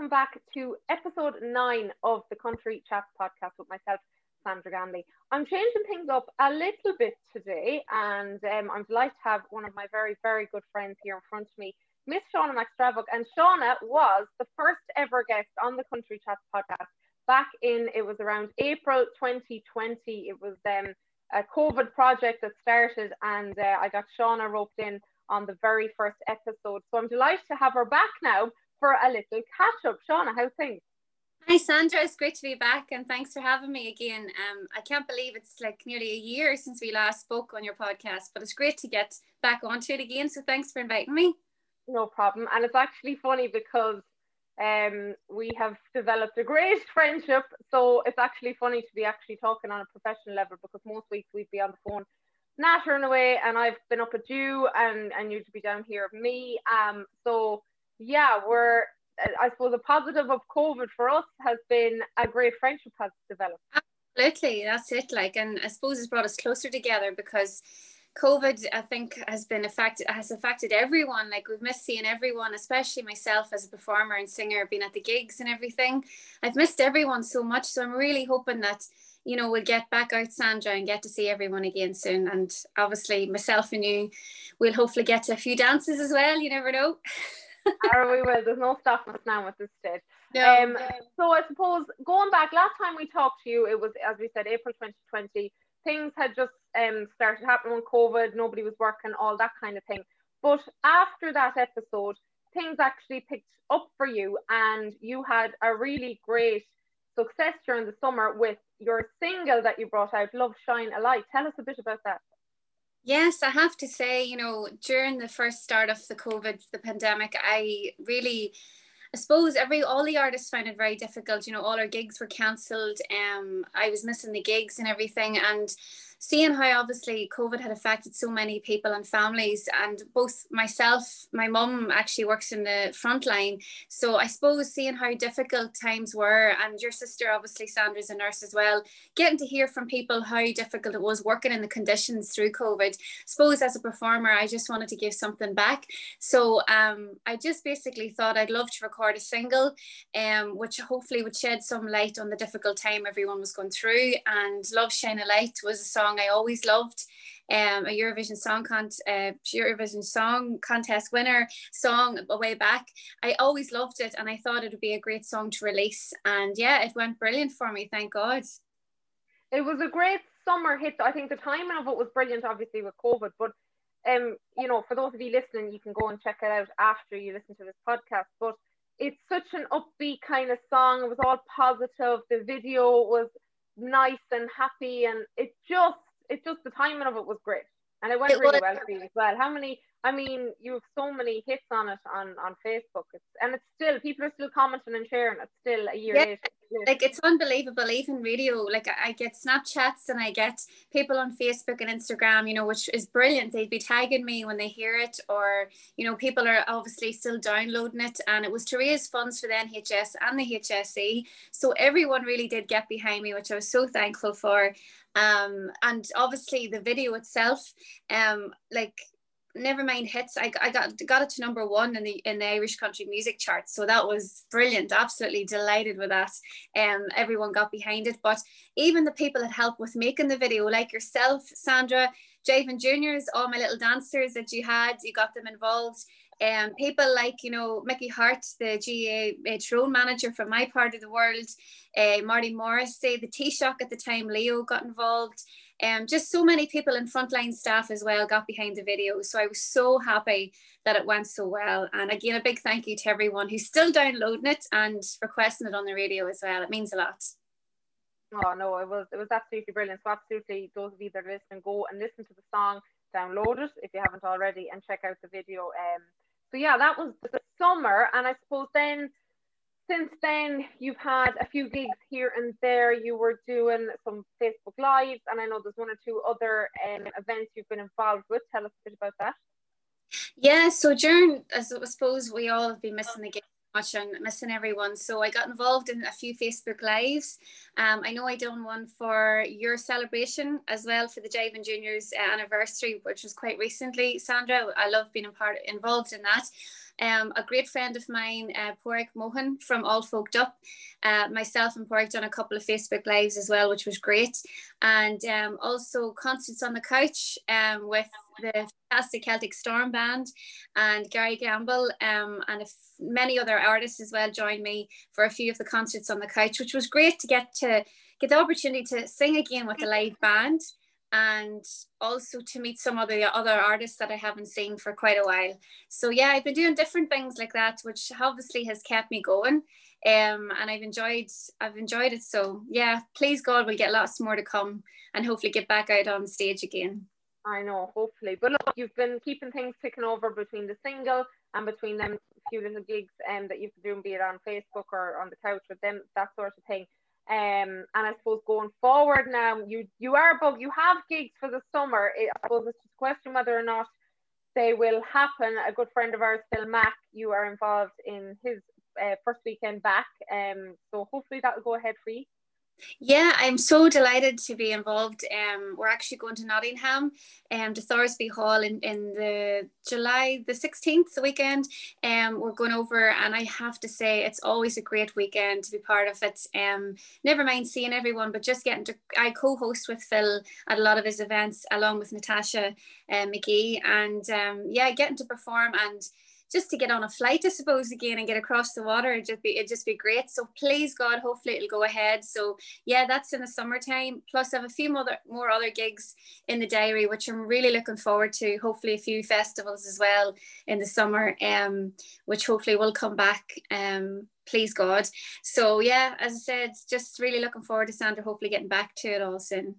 welcome back to episode nine of the Country Chat podcast with myself, Sandra Ganley. I'm changing things up a little bit today, and um, I'm delighted to have one of my very, very good friends here in front of me, Miss Shauna McStravock. And Shauna was the first ever guest on the Country Chat podcast back in, it was around April 2020. It was um, a COVID project that started, and uh, I got Shauna roped in on the very first episode. So I'm delighted to have her back now for a little catch up. Shauna, how's things? Hi Sandra, it's great to be back and thanks for having me again. Um, I can't believe it's like nearly a year since we last spoke on your podcast, but it's great to get back onto it again. So thanks for inviting me. No problem. And it's actually funny because um, we have developed a great friendship. So it's actually funny to be actually talking on a professional level because most weeks we'd be on the phone nattering away and I've been up at you and, and you'd be down here of me. Um, so yeah, we're I suppose a positive of COVID for us has been a great friendship has developed. Absolutely, that's it. Like, and I suppose it's brought us closer together because COVID, I think, has been affected has affected everyone. Like we've missed seeing everyone, especially myself as a performer and singer, being at the gigs and everything. I've missed everyone so much. So I'm really hoping that you know we'll get back out Sandra and get to see everyone again soon. And obviously myself and you we'll hopefully get to a few dances as well. You never know. or we will. There's no stopping us now at this stage. No, um, So I suppose going back, last time we talked to you, it was as we said, April 2020. Things had just um started happening with COVID. Nobody was working, all that kind of thing. But after that episode, things actually picked up for you, and you had a really great success during the summer with your single that you brought out, "Love Shine a Light." Tell us a bit about that. Yes, I have to say, you know, during the first start of the COVID, the pandemic, I really, I suppose every all the artists found it very difficult. You know, all our gigs were cancelled. Um, I was missing the gigs and everything, and seeing how obviously COVID had affected so many people and families, and both myself, my mum actually works in the front line. So I suppose seeing how difficult times were, and your sister, obviously, Sandra's a nurse as well, getting to hear from people how difficult it was working in the conditions through COVID. I suppose as a performer, I just wanted to give something back. So um, I just basically thought I'd love to record a single, um, which hopefully would shed some light on the difficult time everyone was going through. And Love Shine a Light was a song song I always loved. Um, a Eurovision song con- uh, Eurovision song contest winner song way back. I always loved it, and I thought it would be a great song to release. And yeah, it went brilliant for me. Thank God. It was a great summer hit. I think the timing of it was brilliant, obviously with COVID, but um, you know, for those of you listening, you can go and check it out after you listen to this podcast. But it's such an upbeat kind of song. It was all positive. The video was nice and happy, and it just it just the timing of it was great, and it went it really well for you as well. How many? I mean, you have so many hits on it on on Facebook, it's, and it's still people are still commenting and sharing. It's still a year yeah. later like it's unbelievable even radio like I get snapchats and I get people on Facebook and Instagram you know which is brilliant. They'd be tagging me when they hear it or you know people are obviously still downloading it. And it was to raise funds for the NHS and the HSE so everyone really did get behind me which I was so thankful for. Um and obviously the video itself um like never mind hits I, I got got it to number one in the in the irish country music chart. So that was brilliant absolutely delighted with that. Um everyone got behind it. But even the people that helped with making the video like yourself sandra jiving juniors all my little dancers that you had. You got them involved. Um, people like you know Mickey Harte, the GAA Tyrone manager from my part of the world, uh, Marty Morrissey the Taoiseach at the time, Leo got involved. Um, just so many people and frontline staff as well got behind the video. So I was so happy that it went so well. And again, a big thank you to everyone who's still downloading it and requesting it on the radio as well. It means a lot. Oh no, it was it was absolutely brilliant. So absolutely, those of you that are listening, go and listen to the song, download it if you haven't already, and check out the video. Um, so yeah, that was the summer, and I suppose then since then you've had a few gigs here and there. You were doing some Facebook Lives, and I know there's one or two other um, events you've been involved with. Tell us a bit about that. Yeah, so during, as I suppose we all have been missing the gig much and missing everyone. So I got involved in a few Facebook Lives. Um, I know I done one for your celebration as well for the Jive Juniors uh, anniversary, which was quite recently. Sandra, I love being part involved in that. Um, a great friend of mine, uh, Porik Mohan from All Folked Up. Uh, myself and Porik done a couple of Facebook lives as well, which was great. And um, also concerts on the couch um, with the fantastic Celtic Storm Band and Gary Gamble um, and many other artists as well joined me for a few of the concerts on the couch, which was great to get to get the opportunity to sing again with a live band and also to meet some of the other artists that I haven't seen for quite a while. So yeah, I've been doing different things like that, which obviously has kept me going. Um, and I've enjoyed I've enjoyed it. So yeah, please God we'll get lots more to come and hopefully get back out on stage again. I know, hopefully. But look, you've been keeping things ticking over between the single and between them few little gigs um, that you've been doing, be it on Facebook or on the couch with them, that sort of thing. Um, and I suppose going forward now, you you are booked. You have gigs for the summer. It, I suppose it's just a question whether or not they will happen. A good friend of ours, Phil Mack, you are involved in his uh, first weekend back. Um, so hopefully that will go ahead for you. Yeah, I'm so delighted to be involved. Um, we're actually going to Nottingham um, to Thoresby Hall in, in the July the 16th, the weekend. Um, we're going over, and I have to say, it's always a great weekend to be part of it. Um, never mind seeing everyone, but just getting to, I co host with Phil at a lot of his events along with Natasha uh, McGee, and um, yeah, getting to perform and just to get on a flight, I suppose, again and get across the water. It'd just be it'd just be great. So please God, hopefully it'll go ahead. So yeah, that's in the summertime. Plus I have a few more more other gigs in the diary, which I'm really looking forward to. Hopefully a few festivals as well in the summer, um, which hopefully will come back. Um, please God. So yeah, as I said, just really looking forward to Sandra hopefully getting back to it all soon.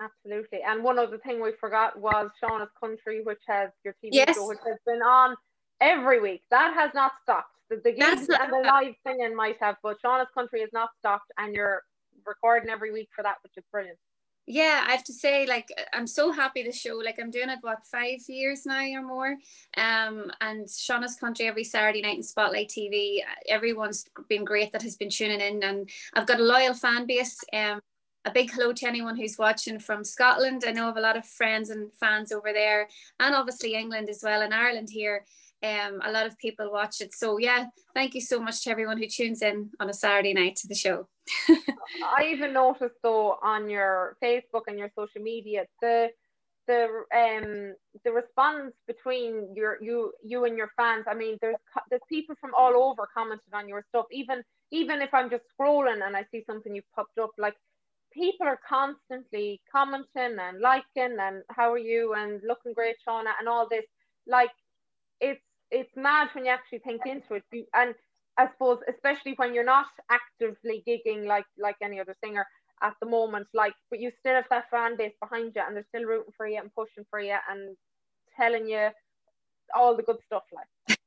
Absolutely. And one other thing we forgot was Shauna's Country, which has your TV yes. show, which has been on every week. That has not stopped. The, the gigs and the live singing might have, but Shauna's Country has not stopped, and you're recording every week for that, which is brilliant. Yeah, I have to say, like, I'm so happy the show. Like, I'm doing it what five years now or more. Um, and Shauna's Country every Saturday night in Spotlight TV. Everyone's been great that has been tuning in, and I've got a loyal fan base. Um, a big hello to anyone who's watching from Scotland. I know I have a lot of friends and fans over there, and obviously England as well, and Ireland here um, a lot of people watch it. So yeah, thank you so much to everyone who tunes in on a Saturday night to the show. I even noticed though on your Facebook and your social media the the um the response between your you you and your fans. I mean, there's there's people from all over commented on your stuff. Even even if I'm just scrolling and I see something you've popped up, like people are constantly commenting and liking and how are you and looking great, Shauna, and all this. Like it's it's mad when you actually think into it. And I suppose, especially when you're not actively gigging like like any other singer at the moment, like, but you still have that fan base behind you, and they're still rooting for you and pushing for you and telling you all the good stuff, like.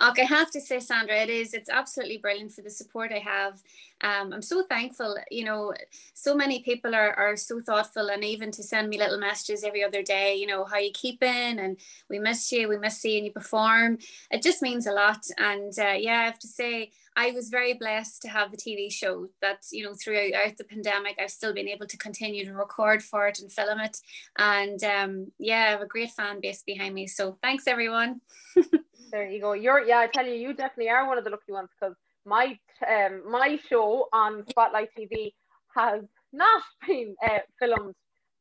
Okay, I have to say, Sandra, it is. It's absolutely brilliant for the support I have. Um, I'm so thankful. You know, so many people are, are so thoughtful, and even to send me little messages every other day. You know, how you keeping, and we miss you. We miss seeing you perform. It just means a lot. And uh, yeah, I have to say, I was very blessed to have the TV show that, you know, throughout the pandemic, I've still been able to continue to record for it and film it. And um, yeah, I have a great fan base behind me. So thanks, everyone. There you go. You're yeah, I tell you, you definitely are one of the lucky ones because my um my show on Spotlight TV has not been uh, filmed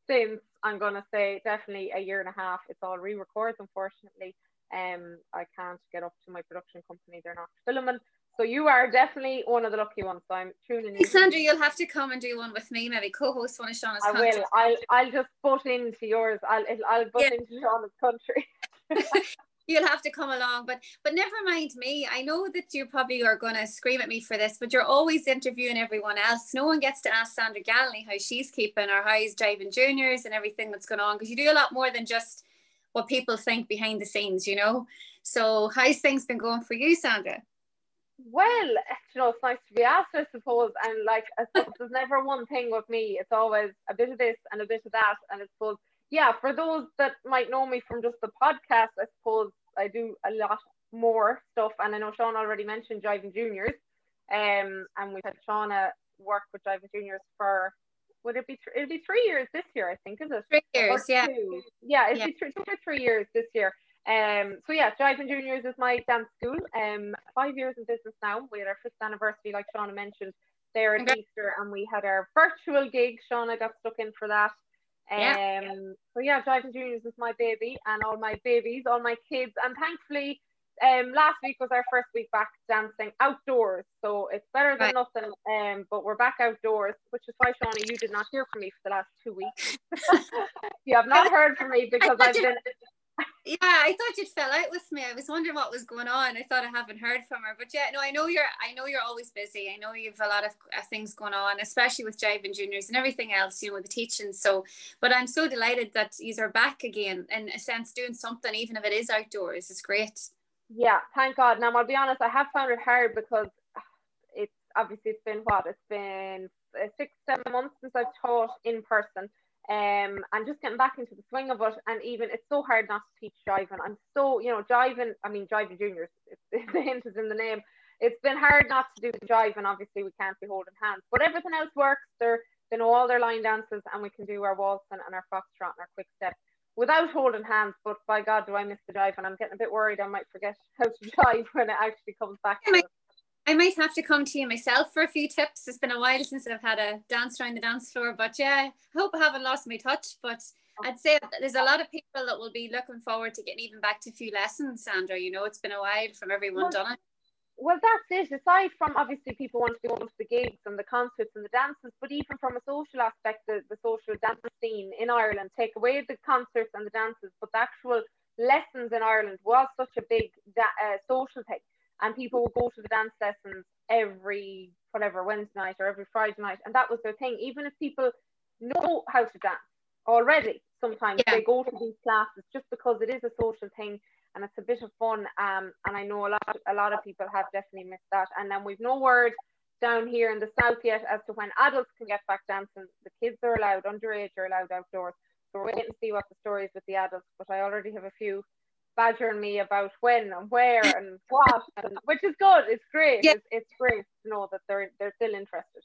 since I'm gonna say definitely a year and a half. It's all re-records, unfortunately. Um, I can't get up to my production company; they're not filming. So you are definitely one of the lucky ones. So I'm tuning in. Sandra, you'll have to come and do one with me, maybe co-host one of Shauna's. I will. I'll I'll just butt into yours. I'll I'll butt yeah. into Shauna's country. you'll have to come along. But but never mind me. I know that you probably are going to scream at me for this, but you're always interviewing everyone else. No one gets to ask Sandra Ganley how she's keeping or how he's jiving juniors and everything that's going on because you do a lot more than just what people think behind the scenes, you know. So how's things been going for you, Sandra? Well, you know, it's nice to be asked, I suppose. And like, I suppose there's never one thing with me. It's always a bit of this and a bit of that. And I suppose yeah, for those that might know me from just the podcast, I suppose I do a lot more stuff. And I know Shauna already mentioned Jiving Juniors. Um, and we've had Shauna work with Jiving Juniors for, would it be, th- it'll be three years this year, I think, is it? Three years, yeah. Yeah, it'll yeah. be th- two or three years this year. Um, so yeah, Jiving Juniors is my dance school. Um, five years in business now. We had our fifth anniversary, like Shauna mentioned, there at okay. Easter, and we had our virtual gig. Shauna got stuck in for that. Um, yeah. So yeah, Jiving Juniors is my baby, and all my babies, all my kids, and thankfully, um, last week was our first week back dancing outdoors, so it's better than right. nothing. Um, but we're back outdoors, which is why Shauna, you did not hear from me for the last two weeks. you have not heard from me because I've been yeah, I thought you'd fell out with me. I was wondering what was going on. I thought I haven't heard from her, but yeah, no, I know you're. I know you're always busy. I know you've a lot of uh, things going on, especially with Jiving Juniors and everything else. You know, with the teaching. So, but I'm so delighted that you are back again, in a sense, doing something, even if it is outdoors. It's great. Yeah, thank God. Now, I'll be honest. I have found it hard because it's obviously it's been what it's been uh, six, seven months since I've taught in person um, and just getting back into the swing of it. And even it's so hard not to teach jiving. I'm so, you know, jiving, I mean, jiving juniors, it's, the hint is in the name. It's been hard not to do the jiving. Obviously, we can't be holding hands, but everything else works. They're, they know all their line dances, and we can do our waltzing and our foxtrot and our quick step without holding hands. But by God, do I miss the? And I'm getting a bit worried I might forget how to jive when it actually comes back. I might have to come to you myself for a few tips. It's been a while since I've had a dance around the dance floor, but yeah, I hope I haven't lost my touch. But I'd say there's a lot of people that will be looking forward to getting even back to a few lessons, Sandra. You know, it's been a while from everyone well, done it. Well, that's it. Aside from obviously people wanting to go to the gigs and the concerts and the dances, but even from a social aspect, the, the social dance scene in Ireland, take away the concerts and the dances, but the actual lessons in Ireland was such a big uh, social thing and people would go to the dance lessons every whatever Wednesday night or every Friday night, and that was their thing. Even if people know how to dance already, sometimes yeah. they go to these classes just because it is a social thing and it's a bit of fun. Um, and I know a lot, a lot of people have definitely missed that. And then we've no word down here in the south yet as to when adults can get back dancing. The kids are allowed, underage are allowed outdoors. So we're waiting to see what the story is with the adults. But I already have a few badgering me about when and where and what, and, which is good. It's great. Yeah. It's, it's great to know that they're they're still interested.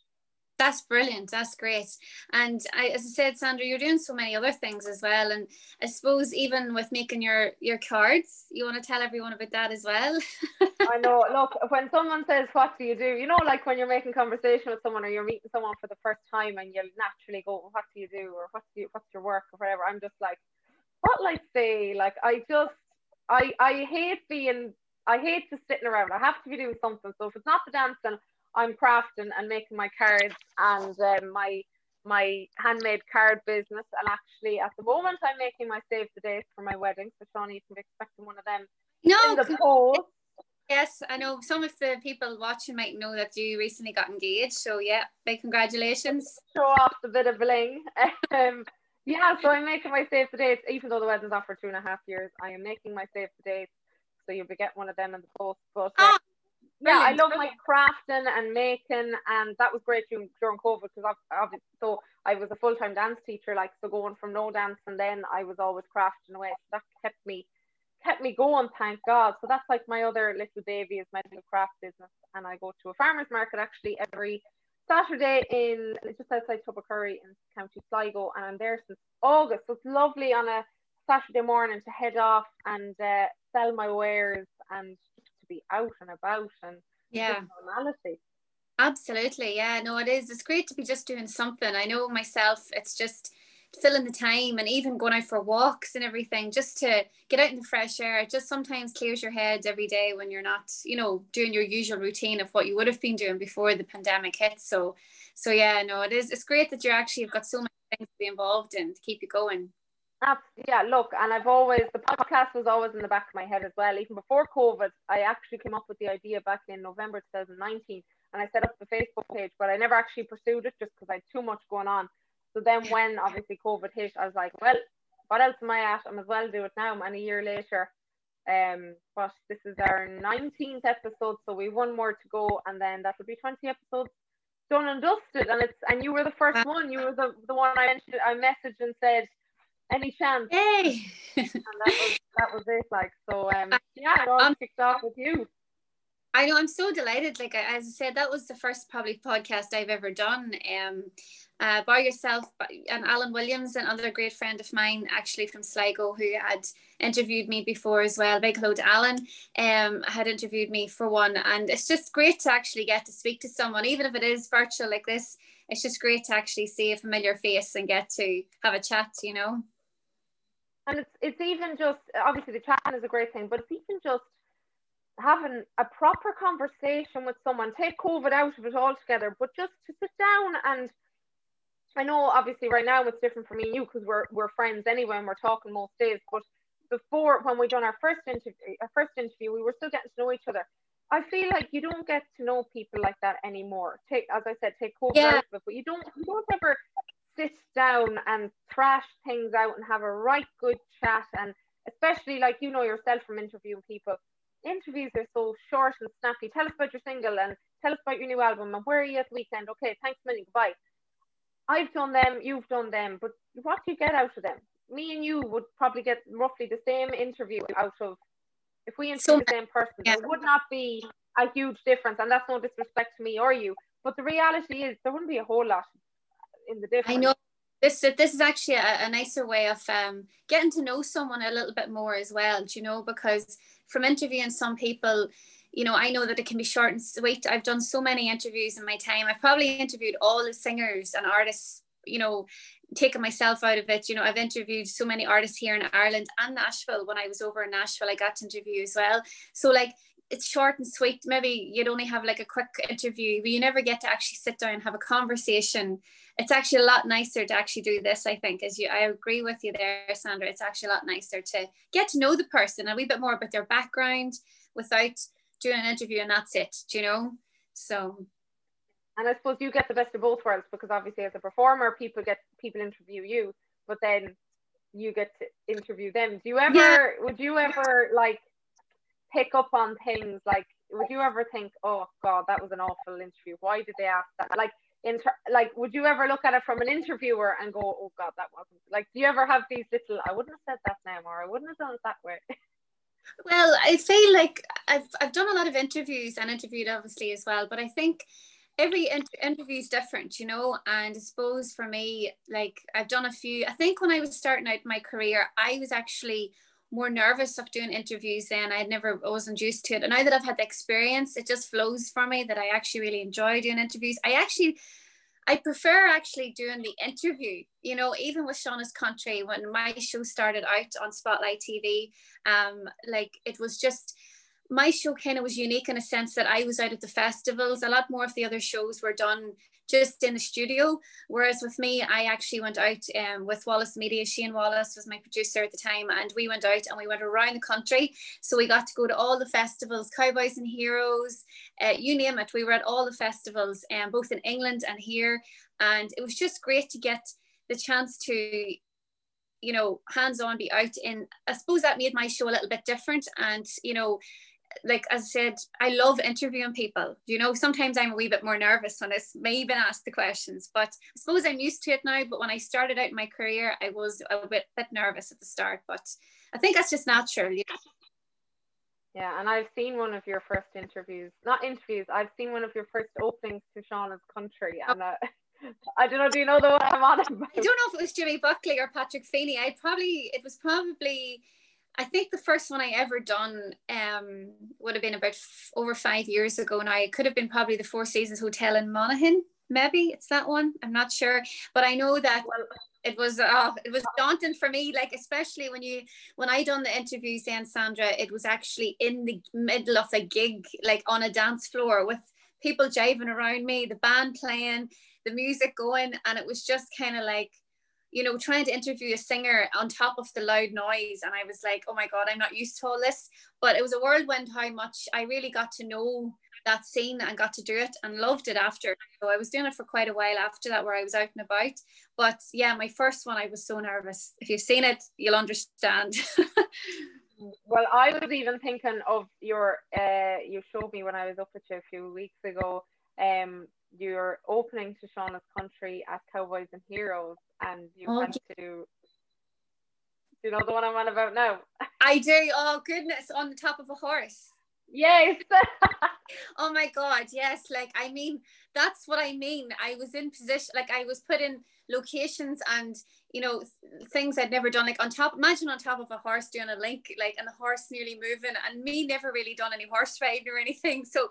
That's brilliant. That's great. And I, as I said, Sandra, you're doing so many other things as well. And I suppose even with making your your cards, you want to tell everyone about that as well. I know. Look, when someone says, "What do you do?" You know, like when you're making conversation with someone or you're meeting someone for the first time, and you'll naturally go, "What do you do?" or "What do you, what's your work?" or whatever. I'm just like, what like say? Like I just I I hate being I hate just sitting around. I have to be doing something. So if it's not the dancing, I'm crafting and making my cards and um, my my handmade card business. And actually, at the moment, I'm making my save the date for my wedding. So Shawnee, you can be expecting one of them no, the post. Yes, I know some of the people watching might know that you recently got engaged. So yeah, big congratulations. Show off the bit of bling. um, yeah, so I'm making my save the dates, even though the wedding's off for two and a half years. I am making my save the dates, so you'll be getting one of them in the post. But uh, oh, yeah, I love my crafting and making, and that was great during, during COVID because obviously, so I was a full time dance teacher, like so going from no dance, and then I was always crafting away. So that kept me kept me going, thank God. So that's like my other little baby is my little craft business, and I go to a farmers market actually every Saturday in just outside Tubbercurry in County Sligo, and I'm there since August. So it's lovely on a Saturday morning to head off and uh, sell my wares and to be out and about and yeah, normality. Absolutely, yeah. No, it is. It's great to be just doing something. I know myself. It's just filling the time and even going out for walks and everything just to get out in the fresh air. It just sometimes clears your head every day when you're not you know doing your usual routine of what you would have been doing before the pandemic hit. So so yeah no it is it's great that you're actually have got so many things to be involved in to keep you going. Yeah look and i've always the podcast was always in the back of my head as well. Even before covid i actually came up with the idea back in november 2019 and i set up the facebook page but i never actually pursued it just because i had too much going on so then when obviously COVID hit, I was like, well, what else am I at? I might as well do it now. And a year later, um, but this is our 19th episode, so we one more to go, and then that will be 20 episodes done and dusted. And it's and you were the first one. You were the, the one I mentioned. I messaged and said, any chance? Hey. and that was that was it. Like so. Um, yeah, it all kicked off with you. I know I'm so delighted. Like as I said, that was the first probably podcast I've ever done. Um, uh, by yourself and Alan Williams, another great friend of mine, actually from Sligo, who had interviewed me before as well. Big hello to Alan. Um, had interviewed me for one, and it's just great to actually get to speak to someone, even if it is virtual like this. It's just great to actually see a familiar face and get to have a chat. You know. And it's it's even just obviously the chat is a great thing, but it's even just having a proper conversation with someone, take COVID out of it altogether, but just to sit down and I know obviously right now it's different for me and you because we're we're friends anyway and we're talking most days. But before when we done our first interview our first interview, we were still getting to know each other. I feel like you don't get to know people like that anymore. Take as I said, take COVID yeah. out of it, but you don't you don't ever sit down and thrash things out and have a right good chat and especially like you know yourself from interviewing people interviews are so short and snappy. Tell us about your single and tell us about your new album and where are you at the weekend? Okay, thanks a million, goodbye. I've done them, you've done them, but what do you get out of them? Me and you would probably get roughly the same interview out of if we interview so, the same person. Yeah. There would not be a huge difference, and that's no disrespect to me or you. But the reality is there wouldn't be a whole lot in the difference. I know this this is actually a, a nicer way of um, getting to know someone a little bit more as well. you know? Because from interviewing some people you know i know that it can be short and sweet. I've done so many interviews in my time. I've probably interviewed all the singers and artists you know taken myself out of it. You know i've interviewed so many artists here in ireland and nashville. When i was over in nashville i got to interview as well. So like it's short and sweet. Maybe you'd only have like a quick interview but you never get to actually sit down and have a conversation. It's actually a lot nicer to actually do this i think as you i agree with you there sandra. It's actually a lot nicer to get to know the person a wee bit more about their background without doing an interview and that's it do you know? So. And i suppose you get the best of both worlds because obviously as a performer people get people interview you but then you get to interview them. Do you ever yeah. would you ever like pick up on things like would you ever think oh god that was an awful interview. Why did they ask that? Like inter- like would you ever look at it from an interviewer and go oh god that wasn't like do you ever have these little i wouldn't have said that now or i wouldn't have done it that way well i feel like i've i've done a lot of interviews and interviewed obviously as well but i think every inter- interview is different you know? And i suppose for me like i've done a few i think when i was starting out my career i was actually more nervous of doing interviews then. I never I wasn't used to it. And now that I've had the experience, it just flows for me that I actually really enjoy doing interviews. I actually I prefer actually doing the interview, you know, even with Shauna's Country when my show started out on Spotlight TV, um, like it was just my show kind of was unique in a sense that I was out at the festivals. A lot more of the other shows were done just in the studio. Whereas with me, I actually went out um, with Wallace Media. Shane Wallace was my producer at the time, and we went out and we went around the country. So we got to go to all the festivals, Cowboys and Heroes, uh, you name it. We were at all the festivals, um, both in England and here, and it was just great to get the chance to you know hands on be out in i suppose that made my show a little bit different and you know like as I said, I love interviewing people. You know, sometimes I'm a wee bit more nervous when it's me even ask the questions, but I suppose I'm used to it now. But when I started out my career, I was a bit bit nervous at the start. But I think that's just natural. Know? Yeah, and I've seen one of your first interviews, not interviews. I've seen one of your first openings to Shauna's Country, and uh, I don't know. Do you know the one I'm on about? I don't know if it was Jimmy Buckley or Patrick Feeney. I probably it was probably I think the first one I ever done um, would have been about f- over five years ago now. It could have been probably the Four Seasons Hotel in Monaghan. Maybe it's that one. I'm not sure, but I know that well, it was uh, it was daunting for me. Like especially when you when I done the interviews, then Sandra, it was actually in the middle of a gig, like on a dance floor with people jiving around me, the band playing, the music going, and it was just kind of like you know, trying to interview a singer on top of the loud noise. And I was like, oh my God, I'm not used to all this. But it was a whirlwind how much I really got to know that scene and got to do it and loved it after. So I was doing it for quite a while after that where I was out and about. But yeah, my first one, I was so nervous. If you've seen it, you'll understand. well, I was even thinking of your, uh, you showed me when I was up with you a few weeks ago, um, you're opening to Shauna's country at Cowboys and Heroes, and you oh, went to. Do you know the one I'm on about now? I do. Oh goodness, on the top of a horse. Yes. oh my god, yes. Like I mean, that's what I mean. I was in position, like I was put in locations and you know things I'd never done. Like on top, imagine on top of a horse doing a link, like and the horse nearly moving, and me never really done any horse riding or anything. So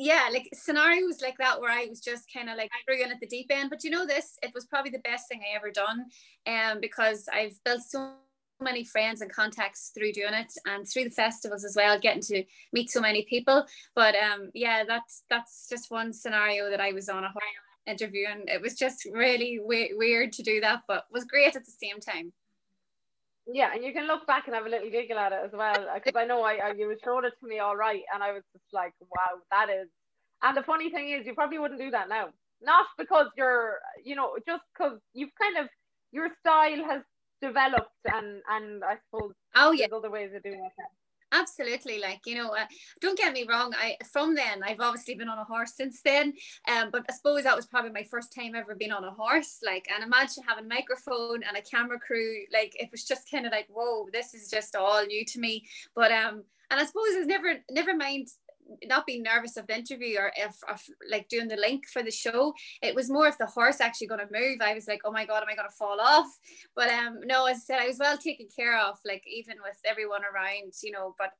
yeah, like scenarios like that where I was just kind of like I threw in at the deep end. But you know this, it was probably the best thing I ever done, um, because I've built so many friends and contacts through doing it and through the festivals as well getting to meet so many people but um yeah that's that's just one scenario that i was on a whole interview and it was just really we- weird to do that but was great at the same time yeah and you can look back and have a little giggle at it as well uh, because i know I, I you showed it to me all right and i was just like wow that is and the funny thing is you probably wouldn't do that now. Not because you're you know just because you've kind of your style has developed and and I suppose oh yeah. other ways of doing it absolutely like you know uh, don't get me wrong i from then i've obviously been on a horse since then um but i suppose that was probably my first time ever being on a horse like and imagine having a microphone and a camera crew like it was just kind of like whoa this is just all new to me. But um and i suppose it's never never mind not being nervous of the interview or if, if like doing the link for the show it was more if the horse actually going to move i was like oh my god am i going to fall off but um no as i said i was well taken care of like even with everyone around you know but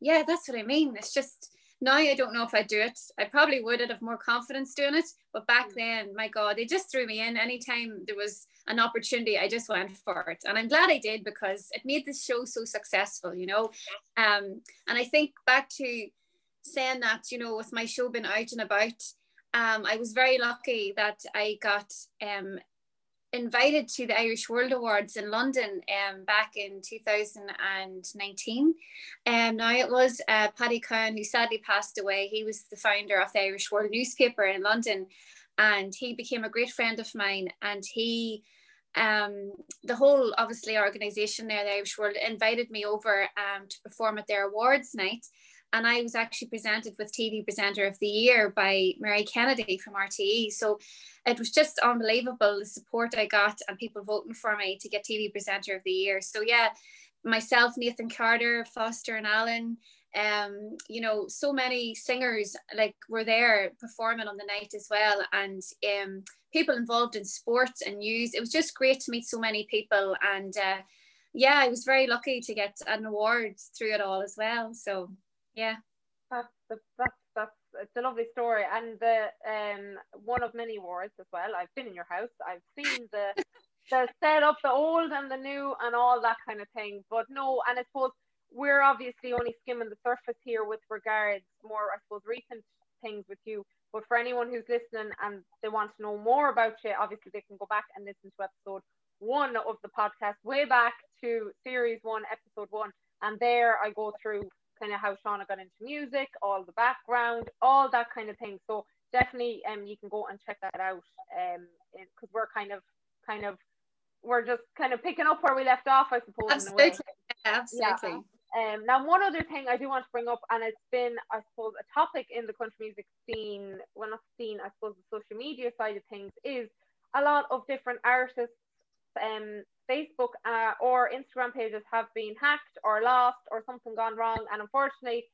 yeah that's what i mean it's just now I don't know if I'd do it. I probably would have more confidence doing it. But back mm. then, my God, they just threw me in. Anytime there was an opportunity, I just went for it. And I'm glad I did because it made the show so successful, you know. Um, and I think back to saying that, you know, with my show being out and about, um, I was very lucky that I got um, invited to the Irish World Awards in London um, back in 2019. And um, now it was uh, Paddy Cowan, who sadly passed away. He was the founder of the Irish World newspaper in London, and he became a great friend of mine. And he um, the whole obviously organization there, the Irish World, invited me over um, to perform at their awards night and I was actually presented with TV Presenter of the Year by Mary Kennedy from RTE. So it was just unbelievable the support I got and people voting for me to get TV Presenter of the Year. So yeah, myself, Nathan Carter, Foster and Allen, um, you know, so many singers like were there performing on the night as well, and um, people involved in sports and news. It was just great to meet so many people, and uh, yeah, I was very lucky to get an award through it all as well. So yeah. That's that's that's it's a lovely story and the um one of many wars as well. I've been in your house. I've seen the the setup, the old and the new and all that kind of thing. But no, and I suppose we're obviously only skimming the surface here with regards more, I suppose, recent things with you. But for anyone who's listening and they want to know more about you, obviously they can go back and listen to episode one of the podcast, way back to series one, episode one. And there I go through kind of how Shauna got into music, all the background, all that kind of thing. So definitely, um, you can go and check that out, um, because we're kind of, kind of, we're just kind of picking up where we left off, I suppose. Absolutely, absolutely. Yeah. Um, now, one other thing I do want to bring up, and it's been, I suppose, a topic in the country music scene, well, not scene, I suppose, the social media side of things, is a lot of different artists um, Facebook uh, or Instagram pages have been hacked or lost or something gone wrong. And unfortunately,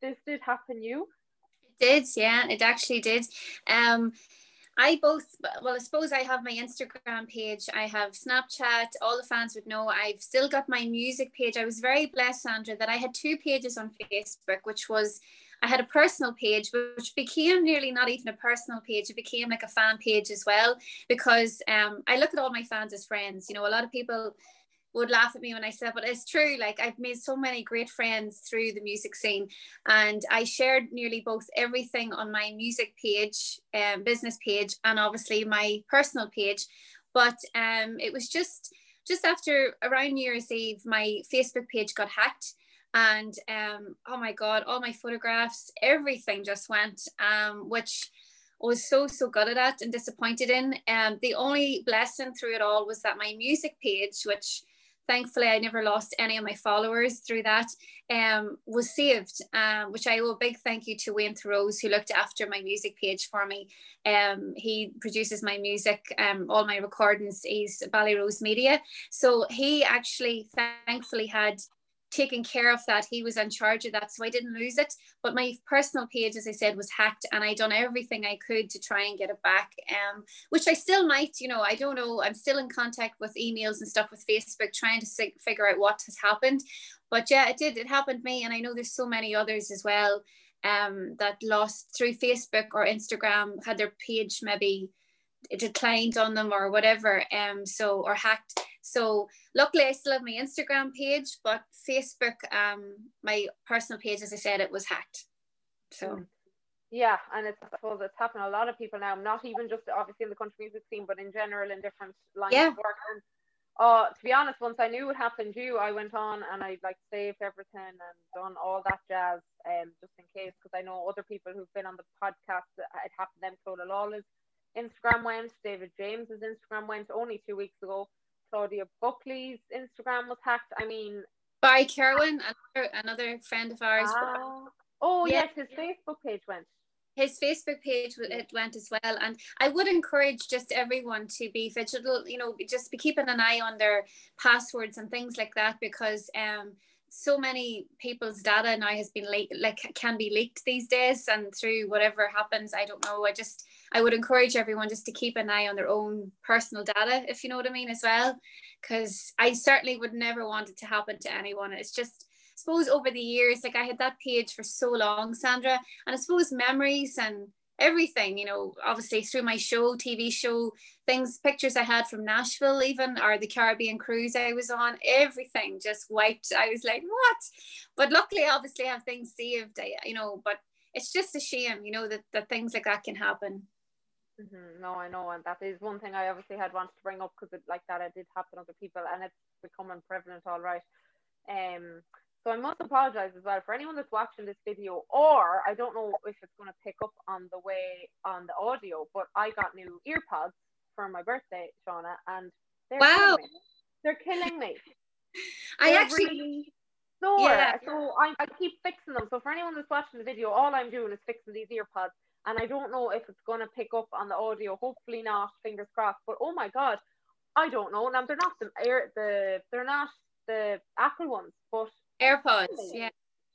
this did happen you. It did, yeah, it actually did. Um, I both, well, I suppose I have my Instagram page, I have Snapchat, all the fans would know. I've still got my music page. I was very blessed, Sandra, that I had two pages on Facebook, which was I had a personal page, which became nearly not even a personal page. It became like a fan page as well, because um, I look at all my fans as friends. You know, a lot of people would laugh at me when I said, but it's true. Like I've made so many great friends through the music scene, and I shared nearly both everything on my music page, um, business page, and obviously my personal page. But um, it was just just after around New Year's Eve, my Facebook page got hacked and um, oh my god all my photographs everything just went um, which I was so so good at and disappointed in. And um, the only blessing through it all was that my music page which thankfully I never lost any of my followers through that um, was saved um, which I owe a big thank you to Wayne Rose who looked after my music page for me. Um, he produces my music um, all my recordings he's Ballyrose Media. So he actually thankfully had taking care of that. He was in charge of that, so I didn't lose it. But my personal page, as I said, was hacked, and I done everything I could to try and get it back. Um, which I still might, you know, I don't know. I'm still in contact with emails and stuff with Facebook, trying to figure out what has happened. But yeah, it did. It happened me, and I know there's so many others as well. Um, that lost through Facebook or Instagram had their page maybe declined on them or whatever um so or hacked so luckily I still have my Instagram page but Facebook um my personal page as I said it was hacked so mm. yeah and it's I suppose it's happening a lot of people now not even just obviously in the country music scene but in general in different lines yeah. of work and uh, to be honest, once I knew what happened to you, I went on and I like saved everything and done all that jazz, um, just in case, because I know other people who've been on the podcast, it happened to them. Clodagh Lawless Instagram went, David James's Instagram went only two weeks ago. Claudia Buckley's Instagram was hacked. I mean, by Kerwin, another, another friend of ours. Uh, oh yeah. yes, his Facebook page went. His Facebook page it went as well, and I would encourage just everyone to be vigilant. You know, just be keeping an eye on their passwords and things like that because um so many people's data now has been leaked like can be leaked these days and through whatever happens i don't know i just i would encourage everyone just to keep an eye on their own personal data if you know what i mean as well. Because i certainly would never want it to happen to anyone. It's just I suppose over the years like i had that page for so long sandra and i suppose memories and everything you know obviously through my show tv show things pictures i had from nashville even or the caribbean cruise i was on everything just wiped. I was like what? But luckily obviously I have things saved you know but it's just a shame you know that, that things like that can happen mm-hmm. no i know and that is one thing i obviously had wanted to bring up because it like that it did happen to other people and it's becoming prevalent all right um so I must apologize as well for anyone that's watching this video, or I don't know if it's going to pick up on the way on the audio, but I got new earpods for my birthday, Shauna, and they're wow. killing me. They're killing me. I they're actually really sore. Yeah. So I, I keep fixing them. So for anyone that's watching the video, all I'm doing is fixing these earpods. And I don't know if it's going to pick up on the audio. Hopefully not. Fingers crossed. But oh my god, I don't know. Now they're not the air the they're not the Apple ones, but AirPods, yeah.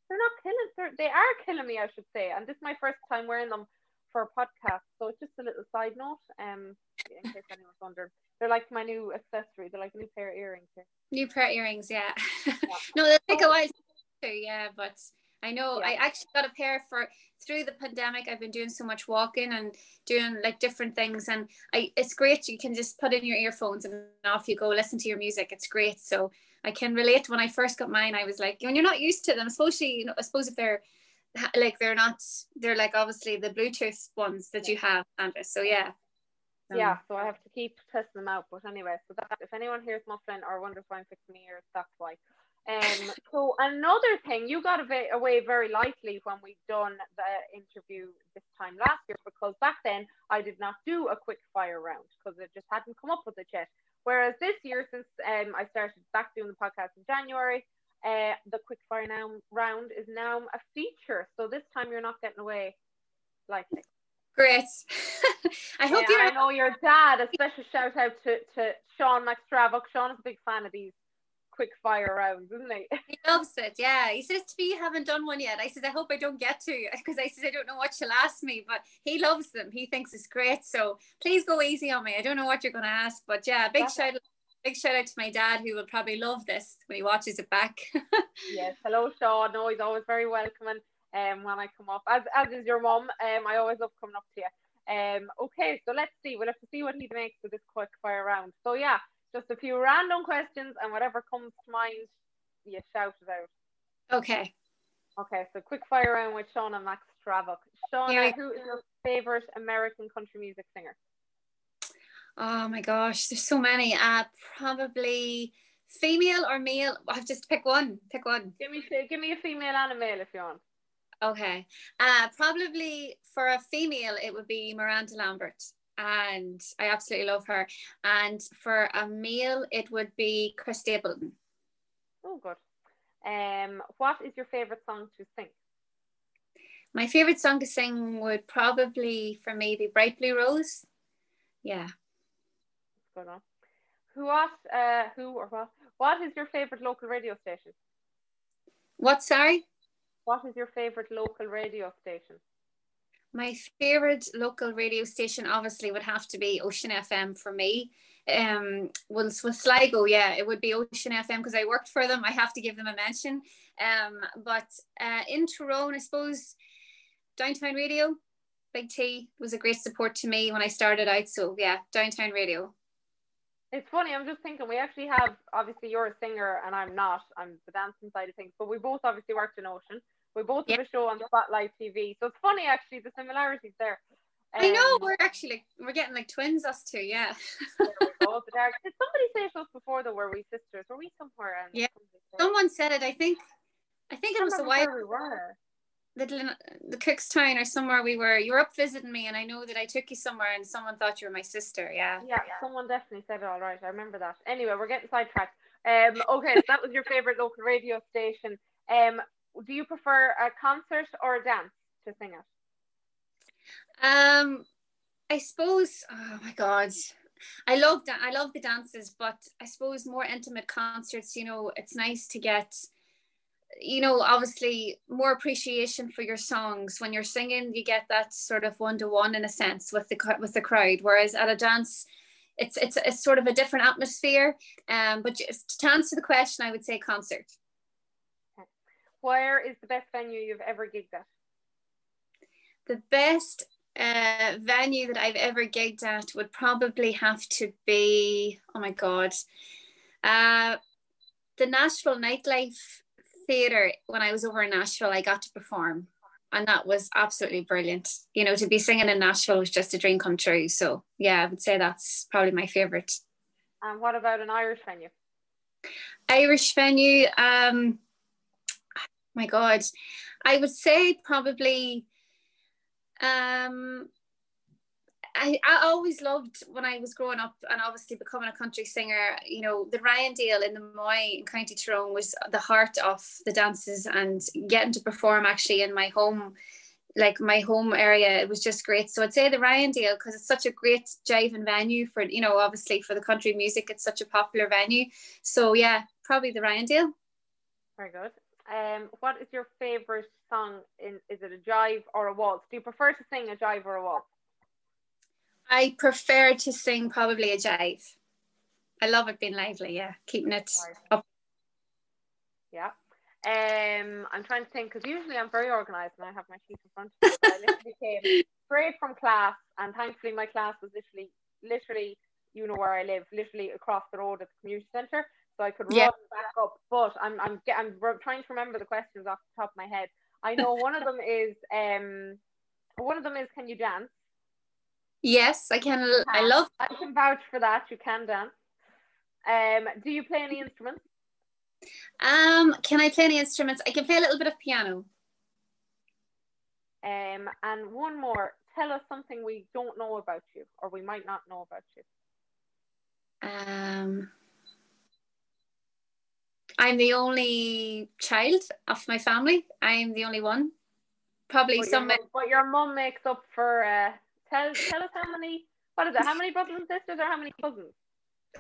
They're not killing. They're, they are killing me, I should say. And this is my first time wearing them for a podcast, so it's just a little side note. Um, in case anyone's wondering, they're like my new accessory. They're like a new pair of earrings. Here. New pair of earrings, yeah. yeah. no, they take a while too, yeah, but. I know yeah. I actually got a pair for through the pandemic. I've been doing so much walking and doing like different things, and I it's great. You can just put in your earphones and off you go, listen to your music. It's great. So I can relate. When I first got mine, I was like, when you're not used to them, especially you know, I suppose if they're like they're not, they're like obviously the Bluetooth ones that you have, Andrea. So yeah. Um, yeah, so I have to keep testing them out. But anyway, so that if anyone hears muffling or wonders why I'm fixing my ears, that's why. Um, so another thing, you got away very lightly when we done the interview this time last year because back then I did not do a quick fire round because it just hadn't come up with it yet. Whereas this year, since um, I started back doing the podcast in January, uh, the quickfire now round is now a feature. So this time you're not getting away lightly. Great. I hope yeah, you. I know your dad. A special shout out to to Sean McStravock. Sean is a big fan of these quick fire rounds, isn't he? He loves it. Yeah. He says to me, you haven't done one yet. I said, I hope I don't get to because I said, I don't know what she'll ask me, but he loves them. He thinks it's great. So please go easy on me. I don't know what you're going to ask, but yeah, big That's shout out. Big shout out to my dad who will probably love this when he watches it back. yes, hello Sean. No, he's always very welcoming um, when I come up, as, as is your mum. Um, I always love coming up to you. Um, okay, so let's see. We'll have to see what he makes of this quick fire round. So yeah, just a few random questions and whatever comes to mind, you shout it out. Okay. Okay, so quick fire round with Shauna Max Stravok. Shauna, yeah. who is your favorite American country music singer? Oh my gosh, there's so many. Uh, probably female or male. I have just pick one. Pick one. Give me give me a female and a male if you want. Okay. Uh, probably for a female, it would be Miranda Lambert and I absolutely love her. And for a male, it would be Chris Stapleton. Oh, good. Um, what is your favorite song to sing? My favorite song to sing would probably, for me, be Bright Blue Rose. Yeah. Good on. Who what? Uh, who or what? What is your favorite local radio station? What, sorry? What is your favorite local radio station? My favorite local radio station obviously would have to be Ocean FM for me. Um, was with Sligo, yeah, it would be Ocean FM because I worked for them. I have to give them a mention. Um, but uh, in Tyrone, I suppose Downtown Radio, Big T was a great support to me when I started out. So yeah, Downtown Radio. It's funny. I'm just thinking we actually have obviously you're a singer and I'm not. I'm the dancing side of things, but we both obviously worked in Ocean. We both have a show on Spotlight TV, so it's funny actually the similarities there. Um, I know um, we're actually like we're getting like twins, us two, yeah. there we go. Did somebody say to us before though? Were we sisters? Were we somewhere? yeah. Someone said it. I think. I think it was a while. We were. The, the Cookstown or somewhere we were. You were up visiting me, and I know that I took you somewhere, and someone thought you were my sister. Yeah. Yeah. yeah. Someone definitely said it. All right, I remember that. Anyway, we're getting sidetracked. Um. Okay, so that was your favorite local radio station. Um do you prefer a concert or a dance to sing at? Um, I suppose. Oh my god, I love that. I love the dances, but I suppose more intimate concerts. You know, it's nice to get. You know, obviously, more appreciation for your songs when you're singing. You get that sort of one to one in a sense with the with the crowd. Whereas at a dance, it's it's it's sort of a different atmosphere. Um, but just to answer the question, I would say concert. Where is the best venue you've ever gigged at? The best uh, venue that I've ever gigged at would probably have to be, oh my God, uh, the Nashville Nightlife Theatre. When I was over in Nashville, I got to perform. And that was absolutely brilliant. You know, to be singing in Nashville was just a dream come true. So, yeah, I would say that's probably my favorite. And what about an Irish venue? Irish venue. Um, my god i would say probably um I, I always loved when I was growing up and obviously becoming a country singer, you know, the Ryandale in the Moy in County Tyrone was the heart of the dances and getting to perform actually in my home, like my home area, it was just great. So I'd say the Ryandale because it's such a great jiving venue for, you know, obviously for the country music, it's such a popular venue. So yeah, probably the Ryandale. Very good. Um, what is your favorite song? In is it a jive or a waltz? Do you prefer to sing a jive or a waltz? I prefer to sing probably a jive. I love it being lively. Yeah, keeping it up. Yeah. Um, I'm trying to think because usually I'm very organized and I have my sheet in front of me. I literally came straight from class, and thankfully my class was literally, literally, you know where I live, literally across the road at the community centre so I could yeah. run back up. But I'm I'm I'm trying to remember the questions off the top of my head. I know one of them is um one of them is can you dance? Yes, I can. I love. I can vouch for that. You can dance. Um, do you play any instruments? Um, can I play any instruments? I can play a little bit of piano. Um, and one more. Tell us something we don't know about you, or we might not know about you. Um, I'm the only child of my family. I'm the only one. Probably but some. Your but your mum makes up for. Uh, tell tell us how many. What is it? How many brothers and sisters, or how many cousins?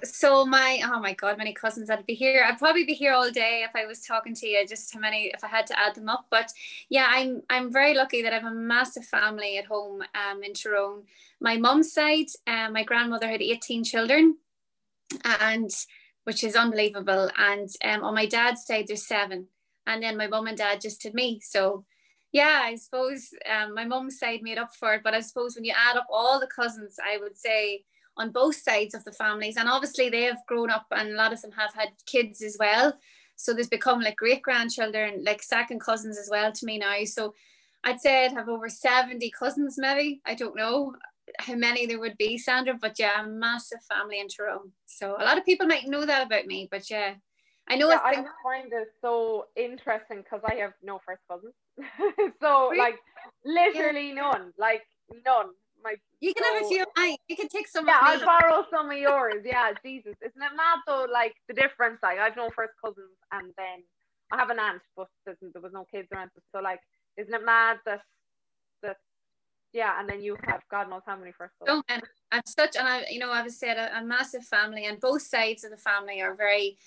So my oh my god, many cousins. I'd be here. I'd probably be here all day if I was talking to you. Just how many if I had to add them up. But yeah, I'm I'm very lucky that I have a massive family at home um, in Tyrone. My mum's side, um, my grandmother had 18 children, and which is unbelievable. And um, on my dad's side, there's seven. And then my mum and dad just had me. So yeah, I suppose um, my mum's side made up for it. But I suppose when you add up all the cousins, I would say on both sides of the families, and obviously they have grown up and a lot of them have had kids as well. So there's become like great grandchildren, like second cousins as well to me now. So I'd say I'd have over 70 cousins, maybe. I don't know how many there would be, Sandra, but yeah, a massive family in Tyrone. So a lot of people might know that about me, but yeah, I know. Yeah, I find this so interesting because I have no first cousins, so really? like literally yeah. none, like none. My you can so, have a few. You can take some. Yeah, I'll borrow some of yours. Yeah, Jesus, isn't it mad though? Like the difference. Like I've no first cousins, and then I have an aunt, but there was no kids around. So like, isn't it mad that yeah, and then you have God knows how many first Oh, and I'm such, and I, you know, I've said a, a massive family, and both sides of the family are very.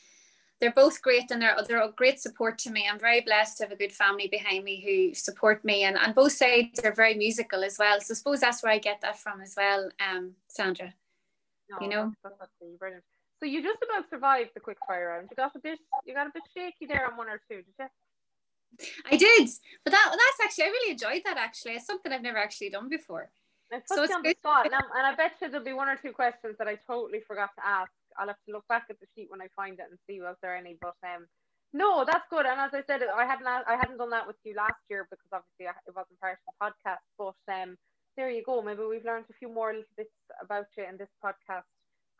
they're both great and they're they're a great support to me. I'm very blessed to have a good family behind me who support me and, and both sides are very musical as well. So I suppose that's where I get that from as well, um, Sandra. No, you know. That's, that's. So you just about survived the quick fire round. You got a bit you got a bit shaky there on one or two, did you? I did, but that that's actually I really enjoyed that. Actually, it's something I've never actually done before. So it's on the spot, and, and I bet you there'll be one or two questions that I totally forgot to ask. I'll have to look back at the sheet when I find it and see was there any. But um, no, that's good. And as I said, I hadn't I hadn't done that with you last year because obviously it wasn't part of the podcast. But um, there you go. Maybe we've learned a few more little bits about you in this podcast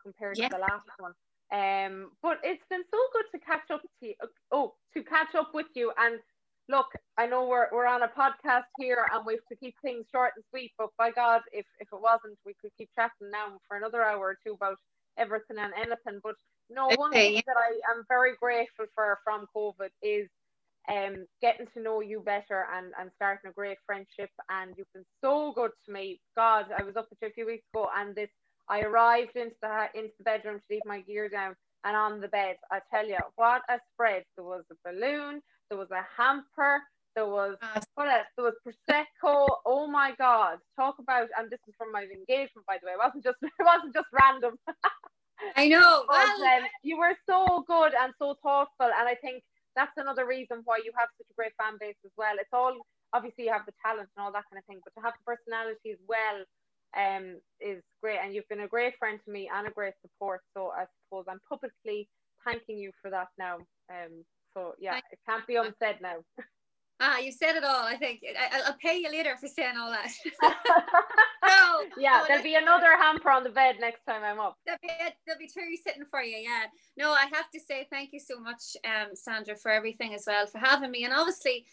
compared yeah. to the last one. Um, but it's been so good to catch up to you. Oh, to catch up with you and look, I know we're, we're on a podcast here and we have to keep things short and sweet, but by God, if, if it wasn't, we could keep chatting now for another hour or two about everything and anything. But no, one thing that I am very grateful for from COVID is um, getting to know you better and, and starting a great friendship. And you've been so good to me. God, I was up with you a few weeks ago and this, I arrived into the, into the bedroom to leave my gear down and on the bed, I tell you, what a spread. There was a balloon, there was a hamper, there was uh, what else? There was prosecco. Oh my god! Talk about and this is from my engagement, by the way. It wasn't just it wasn't just random. I know. But, well, um, you were so good and so thoughtful, and I think that's another reason why you have such a great fan base as well. It's all obviously you have the talent and all that kind of thing, but to have the personality as well um is great. And you've been a great friend to me and a great support. So I suppose I'm publicly thanking you for that now. Um, so yeah, it can't be unsaid now. Ah, you said it all. I think I, will pay you later for saying all that. no, yeah, no, there'll be another hamper on the bed next time I'm up. There'll be, there'll be two sitting for you. Yeah. No, I have to say thank you so much, um, Sandra, for everything as well, for having me. And obviously,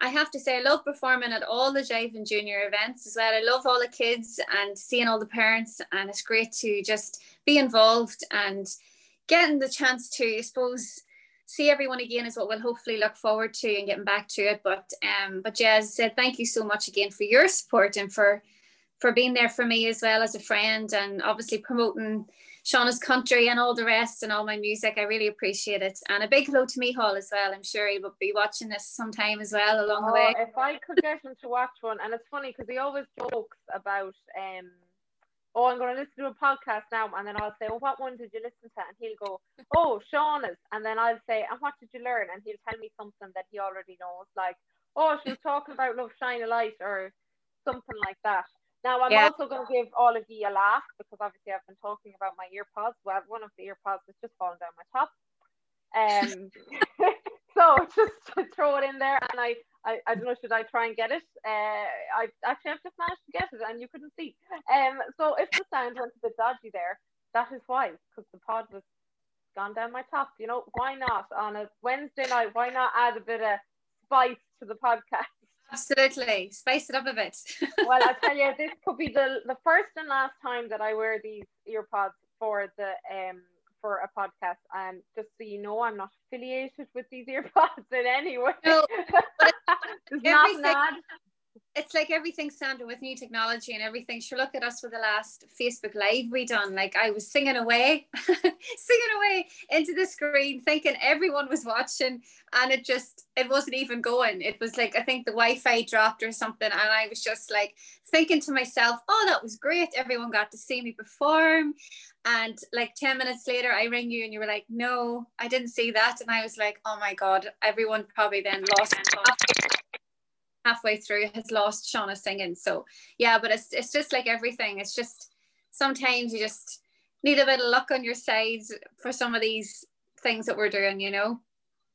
I have to say I love performing at all the Jiving Juniors events as well. I love all the kids and seeing all the parents, and it's great to just be involved and getting the chance to, I suppose see everyone again is what we'll hopefully look forward to and getting back to it. But um, but Jazz said thank you so much again for your support and for for being there for me as well as a friend and obviously promoting Shauna's country and all the rest and all my music. I really appreciate it. And a big hello to me Hall as well. I'm sure he will be watching this sometime as well along oh, the way. If I could get him to watch one, and it's funny because he always jokes about um oh, I'm going to listen to a podcast now. And then I'll say, oh, what one did you listen to? And he'll go, oh, Shauna's. And then I'll say, and what did you learn? And he'll tell me something that he already knows, like, oh, she was talking about Love Shine a Light or something like that. Now, I'm yeah. also going to give all of you a laugh because obviously I've been talking about my earpods. Well, one of the earpods has just fallen down my top. Um, so just to throw it in there, and I, I, I don't know, should I try and get it? Uh, I actually have just managed to get it, and you couldn't see. Um, so if the sound went a bit dodgy there, that is why, because the pod was gone down my top. You know, why not on a Wednesday night? Why not add a bit of spice to the podcast? Absolutely, spice it up a bit. well, I tell you, this could be the the first and last time that I wear these earpods for the um for a podcast. And just so you know, I'm not affiliated with these earpods in any way. No, it's not it's like everything Sandra with new technology and everything. Sure, look at us for the last Facebook Live we done. Like I was singing away, singing away into the screen, thinking everyone was watching, and it just it wasn't even going. It was like I think the Wi-Fi dropped or something, and I was just like thinking to myself, "Oh, that was great! Everyone got to see me perform." And like 10 minutes later, I ring you and you were like, No, I didn't see that. And I was like, Oh my God, everyone probably then lost halfway through has lost Shauna singing. So yeah, but it's it's just like everything. It's just sometimes you just need a bit of luck on your side for some of these things that we're doing, you know.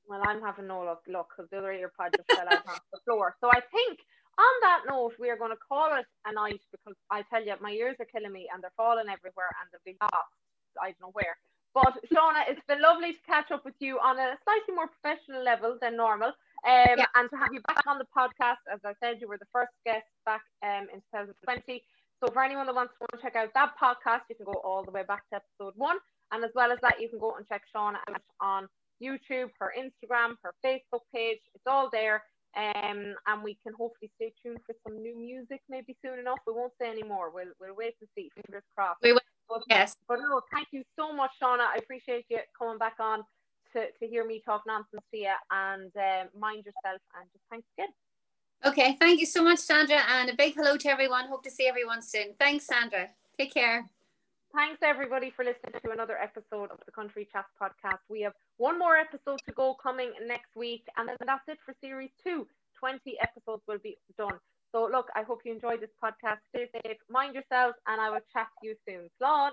Well, I'm having no luck because the other earpod just fell out on the floor. So I think on that note, we are going to call it a night because I tell you, my ears are killing me and they're falling everywhere and they'll be lost. I don't know where. But Shauna, it's been lovely to catch up with you on a slightly more professional level than normal. Um, yeah. And to have you back on the podcast, as I said, you were the first guest back um, in 2020. So for anyone that wants to check out that podcast, you can go all the way back to episode one. And as well as that, you can go and check Shauna out on YouTube, her Instagram, her Facebook page. It's all there. Um, and we can hopefully stay tuned for some new music maybe soon enough. We won't say any more. We'll, we'll wait and see. Fingers crossed. We will. But, yes. But no, thank you so much, Shauna. I appreciate you coming back on to, to hear me talk nonsense to you and um, mind yourself and just thanks again. Okay, thank you so much, Sandra, and a big hello to everyone. Hope to see everyone soon. Thanks, Sandra. Take care. Thanks, everybody, for listening to another episode of the Country Chat podcast. We have one more episode to go coming next week, and then that's it for series two. 20 episodes will be done. So, look, I hope you enjoyed this podcast. Stay safe, mind yourselves, and I will chat to you soon. Slán.